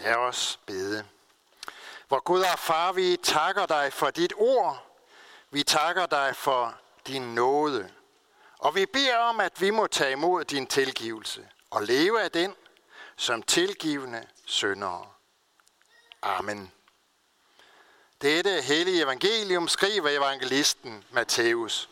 Lad os bede. Hvor Gud og far, vi takker dig for dit ord. Vi takker dig for din nåde. Og vi beder om, at vi må tage imod din tilgivelse og leve af den som tilgivende syndere. Amen. Dette hellige evangelium skriver evangelisten Matthæus.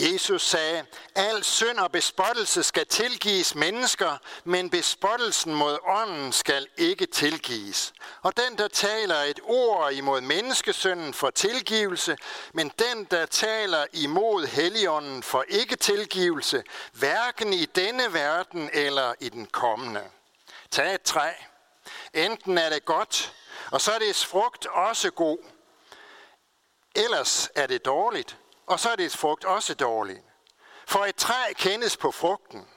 Jesus sagde, al synd og bespottelse skal tilgives mennesker, men bespottelsen mod ånden skal ikke tilgives. Og den, der taler et ord imod menneskesynden for tilgivelse, men den, der taler imod helligånden for ikke tilgivelse, hverken i denne verden eller i den kommende. Tag et træ. Enten er det godt, og så er dets frugt også god. Ellers er det dårligt, og så er det frugt også dårlig. For et træ kendes på frugten.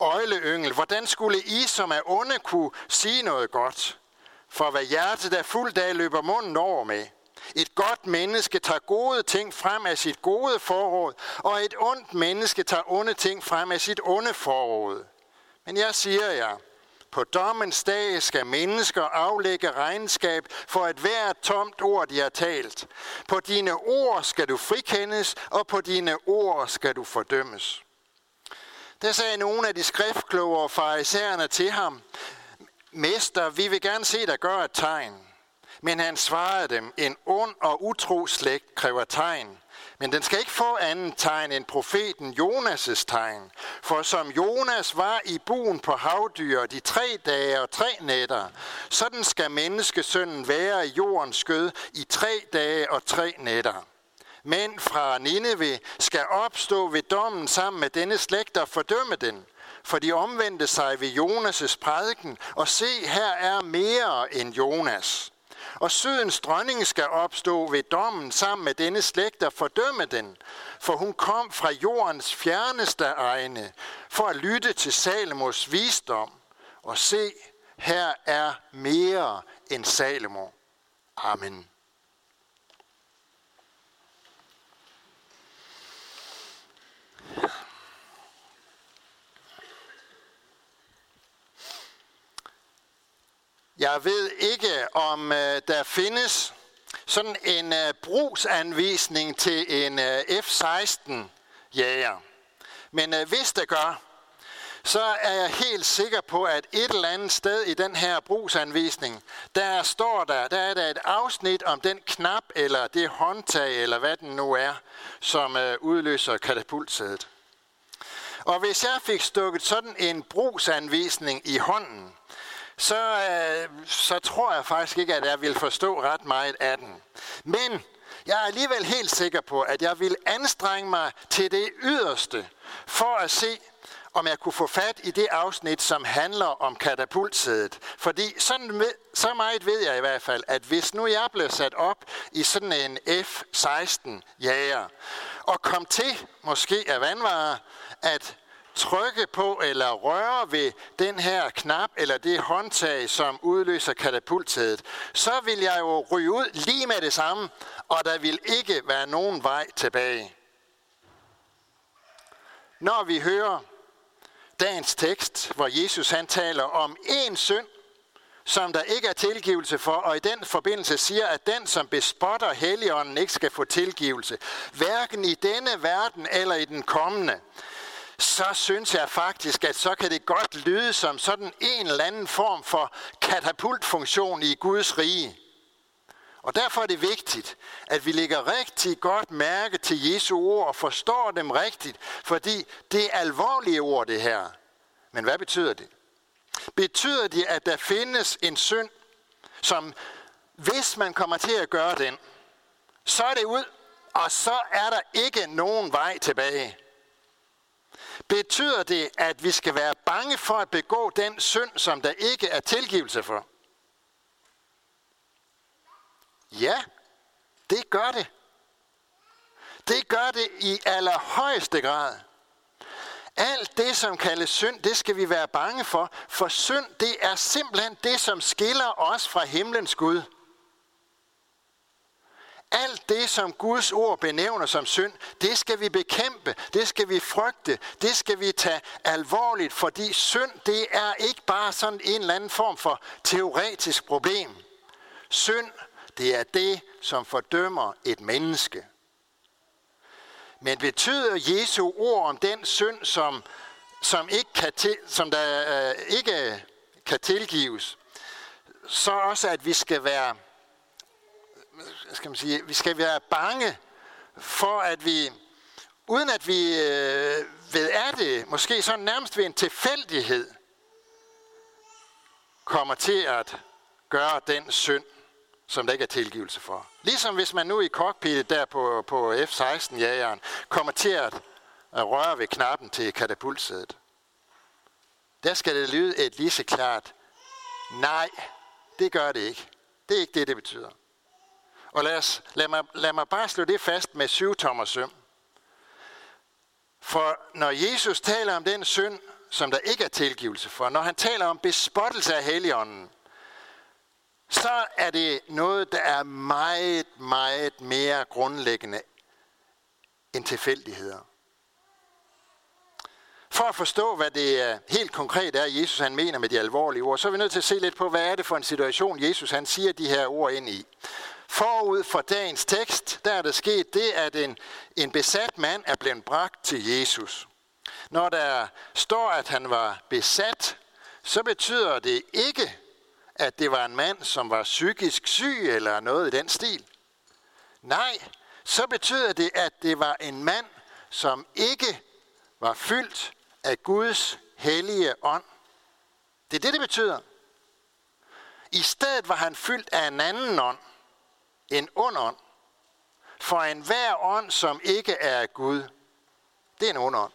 Øjleyngel, hvordan skulle I, som er onde, kunne sige noget godt? For hvad hjertet er fuldt af, løber munden over med. Et godt menneske tager gode ting frem af sit gode forråd, og et ondt menneske tager onde ting frem af sit onde forråd. Men jeg siger jer, på dommens dag skal mennesker aflægge regnskab for et hvert tomt ord, de har talt. På dine ord skal du frikendes, og på dine ord skal du fordømmes. Der sagde nogle af de skriftkloge farisæerne til ham, Mester, vi vil gerne se dig gøre et tegn. Men han svarede dem, en ond og utro slægt kræver tegn. Men den skal ikke få anden tegn end profeten Jonas' tegn. For som Jonas var i buen på havdyr de tre dage og tre nætter, sådan skal menneskesønnen være i jordens skød i tre dage og tre nætter. Men fra Nineve skal opstå ved dommen sammen med denne slægt og fordømme den. For de omvendte sig ved Jonas' prædiken, og se, her er mere end Jonas. Og sydens dronning skal opstå ved dommen sammen med denne slægt og fordømme den, for hun kom fra jordens fjerneste egne for at lytte til Salomos visdom. Og se, her er mere end Salomo. Amen. Jeg ved ikke, om øh, der findes sådan en øh, brugsanvisning til en øh, F-16 jager. Men øh, hvis det gør, så er jeg helt sikker på, at et eller andet sted i den her brugsanvisning, der står der, der er der et afsnit om den knap, eller det håndtag, eller hvad den nu er, som øh, udløser katapultsædet. Og hvis jeg fik stukket sådan en brugsanvisning i hånden, så, øh, så tror jeg faktisk ikke, at jeg vil forstå ret meget af den. Men jeg er alligevel helt sikker på, at jeg vil anstrenge mig til det yderste, for at se, om jeg kunne få fat i det afsnit, som handler om katapultsædet. Fordi sådan, så meget ved jeg i hvert fald, at hvis nu jeg blev sat op i sådan en F-16 jager, og kom til, måske af vandvarer, at trykke på eller røre ved den her knap eller det håndtag, som udløser katapultsædet, så vil jeg jo ryge ud lige med det samme, og der vil ikke være nogen vej tilbage. Når vi hører dagens tekst, hvor Jesus han taler om en synd, som der ikke er tilgivelse for, og i den forbindelse siger, at den, som bespotter Helligånden, ikke skal få tilgivelse, hverken i denne verden eller i den kommende, så synes jeg faktisk, at så kan det godt lyde som sådan en eller anden form for katapultfunktion i Guds rige. Og derfor er det vigtigt, at vi lægger rigtig godt mærke til Jesu ord og forstår dem rigtigt, fordi det er alvorlige ord det her. Men hvad betyder det? Betyder det, at der findes en synd, som hvis man kommer til at gøre den, så er det ud, og så er der ikke nogen vej tilbage. Betyder det, at vi skal være bange for at begå den synd, som der ikke er tilgivelse for? Ja, det gør det. Det gør det i allerhøjeste grad. Alt det, som kaldes synd, det skal vi være bange for, for synd, det er simpelthen det, som skiller os fra himlens Gud. Alt det, som Guds ord benævner som synd, det skal vi bekæmpe, det skal vi frygte, det skal vi tage alvorligt, fordi synd, det er ikke bare sådan en eller anden form for teoretisk problem. Synd, det er det, som fordømmer et menneske. Men betyder Jesu ord om den synd, som, som, ikke, kan til, som der øh, ikke kan tilgives, så også, at vi skal være skal man sige, vi skal være bange for, at vi, uden at vi øh, ved af det, måske så nærmest ved en tilfældighed, kommer til at gøre den synd, som der ikke er tilgivelse for. Ligesom hvis man nu i cockpittet der på, på F-16-jageren kommer til at, at røre ved knappen til katapultsædet. Der skal det lyde et lige så klart, nej, det gør det ikke. Det er ikke det, det betyder. Og lad, os, lad, mig, lad mig bare slå det fast med syv tommer søm. For når Jesus taler om den synd, som der ikke er tilgivelse for, når han taler om bespottelse af Helligånden, så er det noget, der er meget, meget mere grundlæggende end tilfældigheder. For at forstå, hvad det øh, helt konkret er, Jesus han mener med de alvorlige ord, så er vi nødt til at se lidt på, hvad er det for en situation, Jesus han siger de her ord ind i. Forud for dagens tekst, der er der sket det, at en, en besat mand er blevet bragt til Jesus. Når der står, at han var besat, så betyder det ikke, at det var en mand, som var psykisk syg eller noget i den stil. Nej, så betyder det, at det var en mand, som ikke var fyldt af Guds hellige ånd. Det er det, det betyder. I stedet var han fyldt af en anden ånd en ond ånd. For enhver ånd, som ikke er af Gud, det er en ond ånd.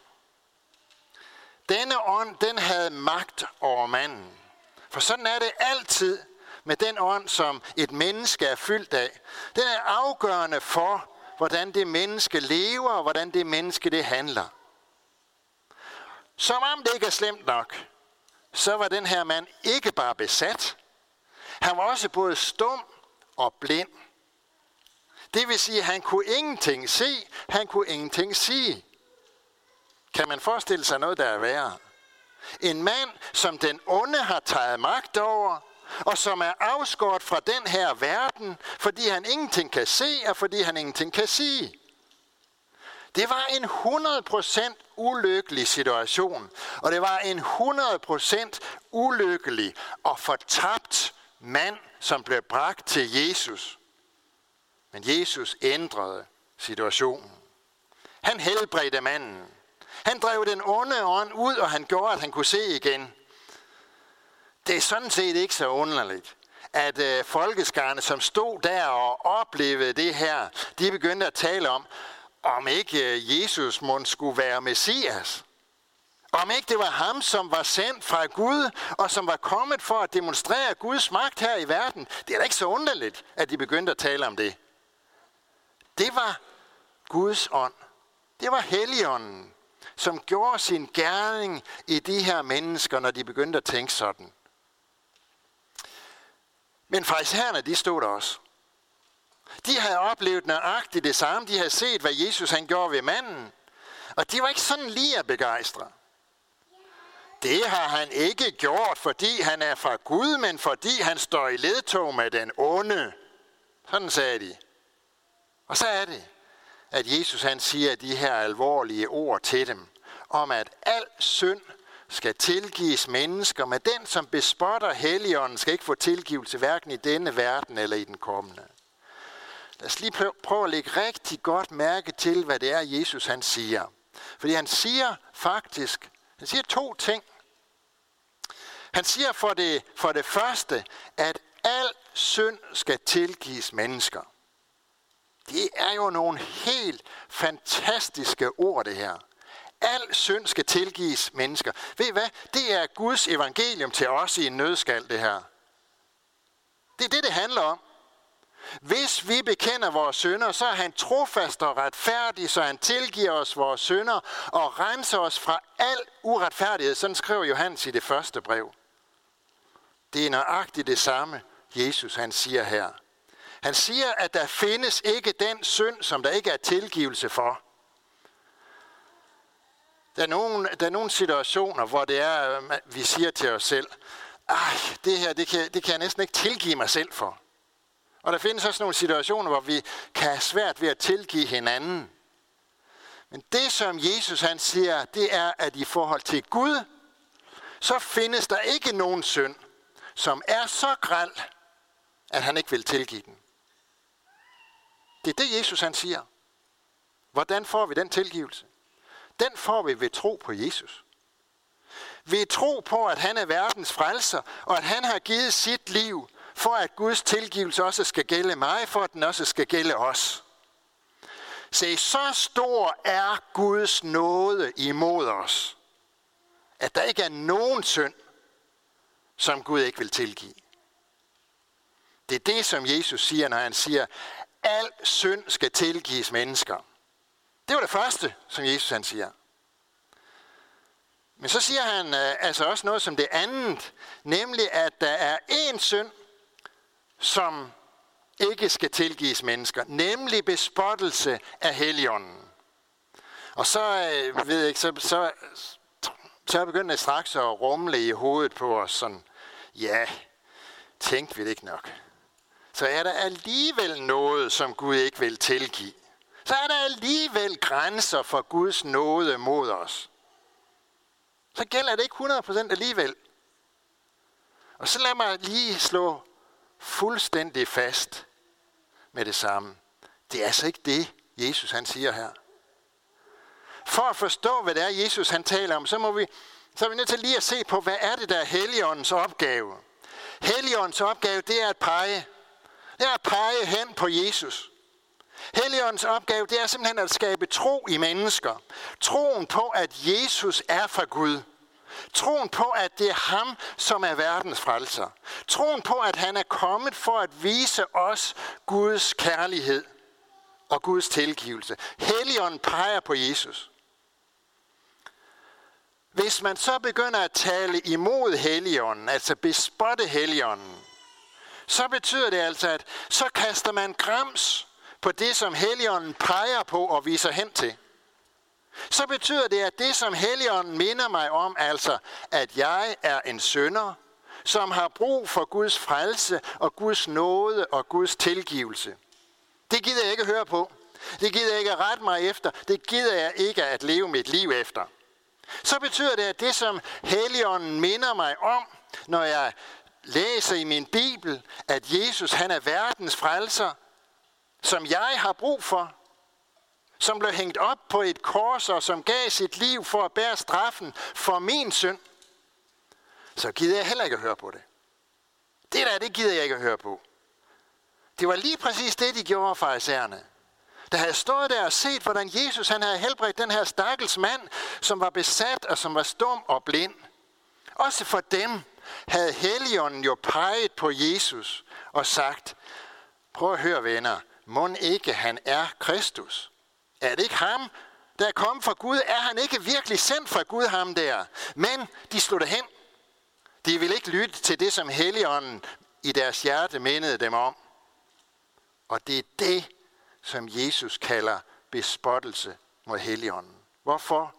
Denne ånd, den havde magt over manden. For sådan er det altid med den ånd, som et menneske er fyldt af. Den er afgørende for, hvordan det menneske lever, og hvordan det menneske det handler. Som om det ikke er slemt nok, så var den her mand ikke bare besat. Han var også både stum og blind. Det vil sige, at han kunne ingenting se, han kunne ingenting sige. Kan man forestille sig noget, der er værre? En mand, som den onde har taget magt over, og som er afskåret fra den her verden, fordi han ingenting kan se, og fordi han ingenting kan sige. Det var en 100% ulykkelig situation, og det var en 100% ulykkelig og fortabt mand, som blev bragt til Jesus. Men Jesus ændrede situationen. Han helbredte manden. Han drev den onde ånd ud, og han gjorde, at han kunne se igen. Det er sådan set ikke så underligt, at øh, folkeskarne, som stod der og oplevede det her, de begyndte at tale om, om ikke øh, Jesus må skulle være Messias. Om ikke det var ham, som var sendt fra Gud, og som var kommet for at demonstrere Guds magt her i verden. Det er da ikke så underligt, at de begyndte at tale om det. Det var Guds ånd. Det var Helligånden, som gjorde sin gerning i de her mennesker, når de begyndte at tænke sådan. Men fraisererne, de stod der også. De havde oplevet nøjagtigt det samme. De havde set, hvad Jesus han gjorde ved manden. Og de var ikke sådan lige at begejstre. Det har han ikke gjort, fordi han er fra Gud, men fordi han står i ledtog med den onde. Sådan sagde de. Og så er det, at Jesus han siger de her alvorlige ord til dem, om at al synd skal tilgives mennesker, men den, som bespotter Helligånden, skal ikke få tilgivelse hverken i denne verden eller i den kommende. Lad os lige prøve at lægge rigtig godt mærke til, hvad det er, Jesus han siger. Fordi han siger faktisk, han siger to ting. Han siger for det, for det første, at al synd skal tilgives mennesker. Det er jo nogle helt fantastiske ord, det her. Al synd skal tilgives mennesker. Ved I hvad? Det er Guds evangelium til os i en nødskal, det her. Det er det, det handler om. Hvis vi bekender vores synder, så er han trofast og retfærdig, så han tilgiver os vores synder og renser os fra al uretfærdighed. Sådan skriver Johannes i det første brev. Det er nøjagtigt det samme, Jesus han siger her. Han siger, at der findes ikke den synd, som der ikke er tilgivelse for. Der er nogle, der er nogle situationer, hvor det er, øh, vi siger til os selv, ej, det her, det kan, det kan jeg næsten ikke tilgive mig selv for. Og der findes også nogle situationer, hvor vi kan have svært ved at tilgive hinanden. Men det, som Jesus han siger, det er, at i forhold til Gud, så findes der ikke nogen synd, som er så græld, at han ikke vil tilgive den. Det er det, Jesus han siger. Hvordan får vi den tilgivelse? Den får vi ved tro på Jesus. Ved tro på, at han er verdens frelser, og at han har givet sit liv, for at Guds tilgivelse også skal gælde mig, for at den også skal gælde os. Se, så stor er Guds nåde imod os, at der ikke er nogen synd, som Gud ikke vil tilgive. Det er det, som Jesus siger, når han siger, al synd skal tilgives mennesker. Det var det første, som Jesus han siger. Men så siger han øh, altså også noget som det andet, nemlig at der er én synd, som ikke skal tilgives mennesker, nemlig bespottelse af heligånden. Og så, øh, ved jeg ikke, så, så, så er det straks at rumle i hovedet på os sådan, ja, tænkte vi det ikke nok. Så er der alligevel noget, som Gud ikke vil tilgive. Så er der alligevel grænser for Guds nåde mod os. Så gælder det ikke 100% alligevel. Og så lad mig lige slå fuldstændig fast med det samme. Det er altså ikke det, Jesus han siger her. For at forstå, hvad det er, Jesus han taler om, så, må vi, så er vi nødt til lige at se på, hvad er det, der er Helligåndens opgave. Helligåndens opgave, det er at pege. Det er at pege hen på Jesus. Helligåndens opgave, det er simpelthen at skabe tro i mennesker. Troen på, at Jesus er fra Gud. Troen på, at det er ham, som er verdens frelser. Troen på, at han er kommet for at vise os Guds kærlighed og Guds tilgivelse. Helligånden peger på Jesus. Hvis man så begynder at tale imod Helligånden, altså bespotte Helligånden, så betyder det altså, at så kaster man grams på det, som Helligånden peger på og viser hen til så betyder det, at det, som Helligånden minder mig om, altså, at jeg er en sønder, som har brug for Guds frelse og Guds nåde og Guds tilgivelse. Det gider jeg ikke høre på. Det gider jeg ikke at rette mig efter. Det gider jeg ikke at leve mit liv efter. Så betyder det, at det, som Helligånden minder mig om, når jeg læser i min Bibel, at Jesus han er verdens frelser, som jeg har brug for, som blev hængt op på et kors og som gav sit liv for at bære straffen for min synd, så gider jeg heller ikke at høre på det. Det der, det gider jeg ikke at høre på. Det var lige præcis det, de gjorde farisæerne. Der havde stået der og set, hvordan Jesus han havde helbredt den her stakkels mand, som var besat og som var stum og blind. Også for dem havde Helligånden jo peget på Jesus og sagt, prøv at høre venner, må ikke han er Kristus? Er det ikke ham, der er kommet fra Gud? Er han ikke virkelig sendt fra Gud, ham der? Men de slutter hen. De vil ikke lytte til det, som Helligånden i deres hjerte mindede dem om. Og det er det, som Jesus kalder bespottelse mod Helligånden. Hvorfor?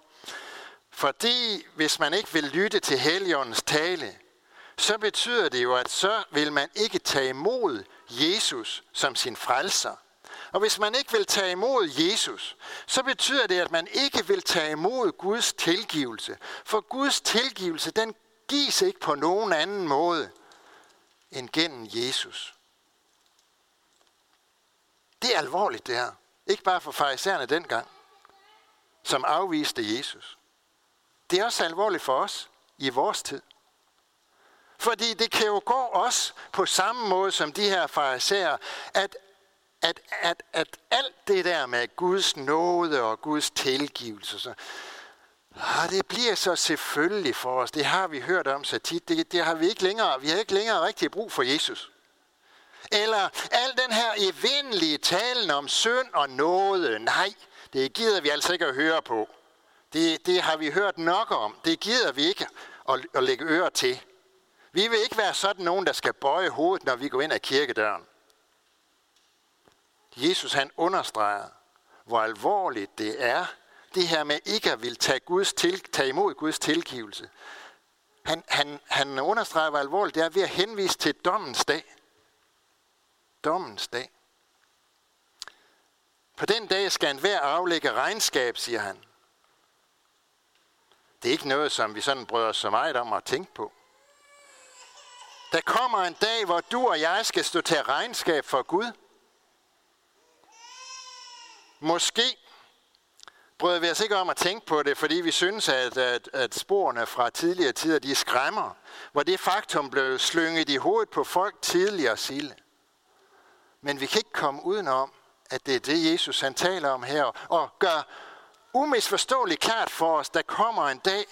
Fordi hvis man ikke vil lytte til Helligåndens tale, så betyder det jo, at så vil man ikke tage imod Jesus som sin frelser. Og hvis man ikke vil tage imod Jesus, så betyder det, at man ikke vil tage imod Guds tilgivelse. For Guds tilgivelse, den gives ikke på nogen anden måde end gennem Jesus. Det er alvorligt det her. Ikke bare for farisæerne dengang, som afviste Jesus. Det er også alvorligt for os i vores tid. Fordi det kan jo gå os på samme måde som de her farisæer, at at, at, at alt det der med Guds nåde og Guds tilgivelse, så, ah, det bliver så selvfølgelig for os. Det har vi hørt om så tit. Det, det har vi ikke længere. Vi har ikke længere rigtig brug for Jesus. Eller al den her evindelige talen om synd og nåde. Nej, det gider vi altså ikke at høre på. Det, det har vi hørt nok om. Det gider vi ikke at, at lægge øre til. Vi vil ikke være sådan nogen, der skal bøje hovedet, når vi går ind ad kirkedøren. Jesus han understreger, hvor alvorligt det er, det her med ikke at vil tage, Guds til, tage imod Guds tilgivelse. Han, han, han understreger, hvor alvorligt det er ved at henvise til dommens dag. Dommens dag. På den dag skal hver aflægge regnskab, siger han. Det er ikke noget, som vi sådan bryder os så meget om at tænke på. Der kommer en dag, hvor du og jeg skal stå til regnskab for Gud. Måske bryder vi os ikke om at tænke på det, fordi vi synes, at, at, at sporene fra tidligere tider, de skræmmer, hvor det faktum blev slynget i hovedet på folk tidligere sille. Men vi kan ikke komme udenom, at det er det, Jesus han taler om her, og gør umisforståeligt klart for os, der kommer en dag,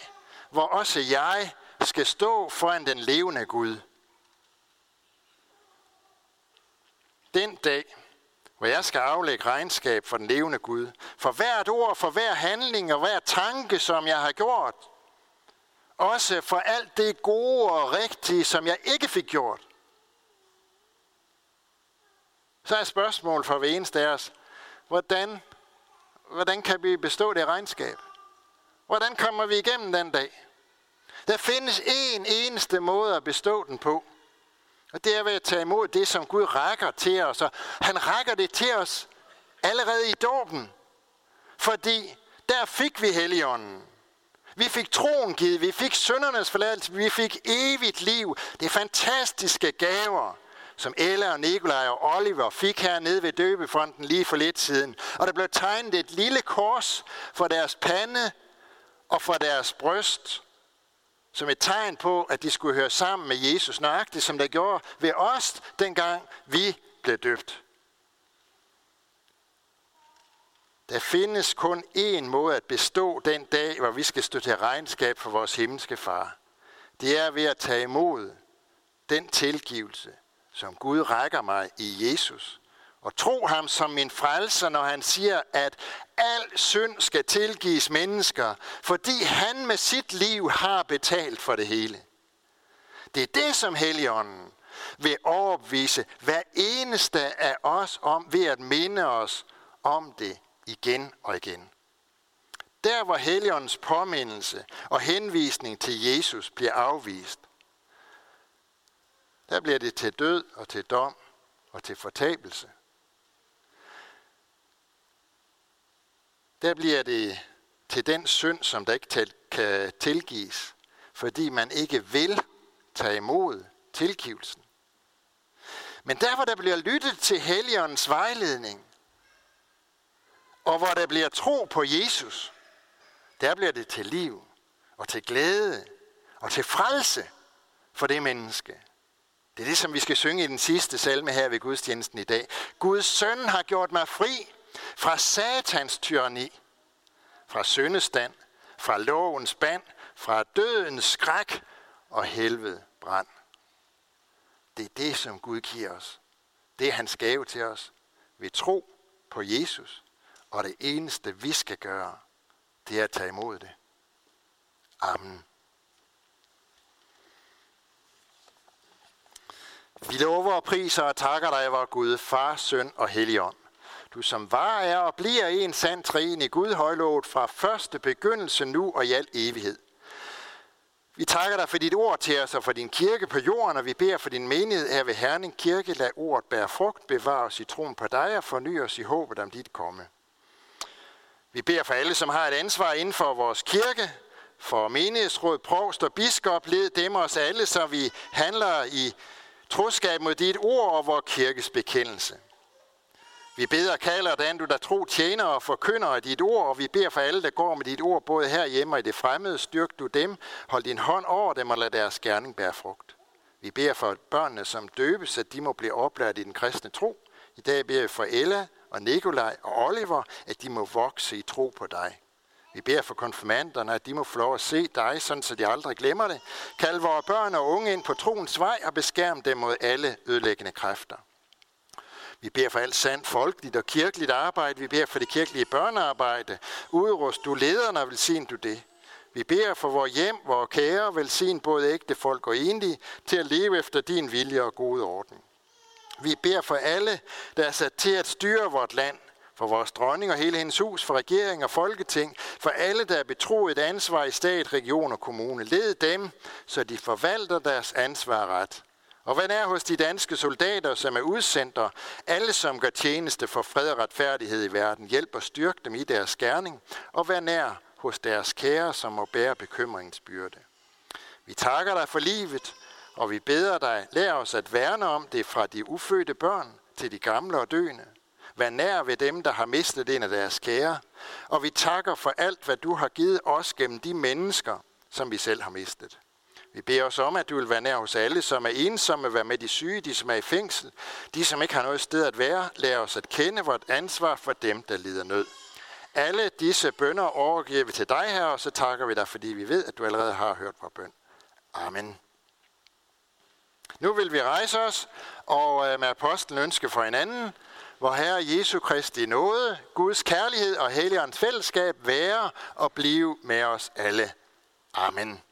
hvor også jeg skal stå foran den levende Gud. Den dag, hvor jeg skal aflægge regnskab for den levende Gud. For hvert ord, for hver handling og hver tanke, som jeg har gjort. Også for alt det gode og rigtige, som jeg ikke fik gjort. Så er spørgsmålet for hver eneste af os, hvordan, hvordan kan vi bestå det regnskab? Hvordan kommer vi igennem den dag? Der findes én eneste måde at bestå den på. Og det er ved at tage imod det, som Gud rækker til os. Og han rækker det til os allerede i dåben. Fordi der fik vi Helligånden. Vi fik troen givet, vi fik søndernes forladelse, vi fik evigt liv. Det er fantastiske gaver, som Ella og Nikolaj og Oliver fik hernede ved døbefonden lige for lidt siden. Og der blev tegnet et lille kors for deres pande og for deres bryst som et tegn på, at de skulle høre sammen med Jesus, nøjagtigt som der gjorde ved os, dengang vi blev døbt. Der findes kun én måde at bestå den dag, hvor vi skal stå til regnskab for vores himmelske far. Det er ved at tage imod den tilgivelse, som Gud rækker mig i Jesus og tro ham som min frelser, når han siger, at al synd skal tilgives mennesker, fordi han med sit liv har betalt for det hele. Det er det, som Helligånden vil overbevise hver eneste af os om, ved at minde os om det igen og igen. Der, hvor Helligåndens påmindelse og henvisning til Jesus bliver afvist, der bliver det til død og til dom og til fortabelse. Der bliver det til den synd, som der ikke kan tilgives, fordi man ikke vil tage imod tilgivelsen. Men der, hvor der bliver lyttet til Helligåndens vejledning, og hvor der bliver tro på Jesus, der bliver det til liv og til glæde og til frelse for det menneske. Det er det, som vi skal synge i den sidste salme her ved gudstjenesten i dag. Guds søn har gjort mig fri fra satans tyranni, fra syndestand, fra lovens band, fra dødens skræk og helvede brand. Det er det, som Gud giver os. Det er hans gave til os. Vi tro på Jesus, og det eneste, vi skal gøre, det er at tage imod det. Amen. Vi lover og priser og takker dig, vor Gud, Far, Søn og Helligånd du som var er og bliver en sand træen i Gud højlovet fra første begyndelse nu og i al evighed. Vi takker dig for dit ord til os og for din kirke på jorden, og vi beder for din menighed her ved Herning Kirke. Lad ordet bære frugt, bevare os i troen på dig og forny os i håbet om dit komme. Vi beder for alle, som har et ansvar inden for vores kirke, for menighedsråd, provst og biskop, led dem os alle, så vi handler i troskab mod dit ord og vores kirkes bekendelse. Vi beder kalder den du der tro tjener og forkynder af dit ord, og vi beder for alle, der går med dit ord, både her hjemme og i det fremmede. Styrk du dem, hold din hånd over dem og lad deres gerning bære frugt. Vi beder for børnene, som døbes, at de må blive oplært i den kristne tro. I dag beder vi for Ella og Nikolaj og Oliver, at de må vokse i tro på dig. Vi beder for konfirmanderne, at de må få lov at se dig, sådan så de aldrig glemmer det. Kald vores børn og unge ind på troens vej og beskærm dem mod alle ødelæggende kræfter. Vi beder for alt sandt folkeligt og kirkeligt arbejde. Vi beder for det kirkelige børnearbejde. Udrust du lederne velsign du det. Vi beder for vores hjem, vores kære, velsign både ægte folk og enlige, til at leve efter din vilje og gode orden. Vi beder for alle, der er sat til at styre vort land, for vores dronning og hele hendes hus, for regering og folketing, for alle, der er betroet et ansvar i stat, region og kommune. Led dem, så de forvalter deres ansvar ret. Og hvad er hos de danske soldater, som er udsendt, alle, som gør tjeneste for fred og retfærdighed i verden, hjælp og styrk dem i deres gerning, og vær nær hos deres kære, som må bære bekymringens byrde. Vi takker dig for livet, og vi beder dig, lær os at værne om det fra de ufødte børn til de gamle og døende. Vær nær ved dem, der har mistet en af deres kære, og vi takker for alt, hvad du har givet os gennem de mennesker, som vi selv har mistet. Vi beder os om, at du vil være nær hos alle, som er ensomme, være med de syge, de som er i fængsel, de som ikke har noget sted at være. Lær os at kende vort ansvar for dem, der lider nød. Alle disse bønder overgiver vi til dig her, og så takker vi dig, fordi vi ved, at du allerede har hørt vores bøn. Amen. Nu vil vi rejse os og øh, med apostlen ønske for hinanden, hvor Herre Jesu Kristi nåde, Guds kærlighed og Helligåndens fællesskab være og blive med os alle. Amen.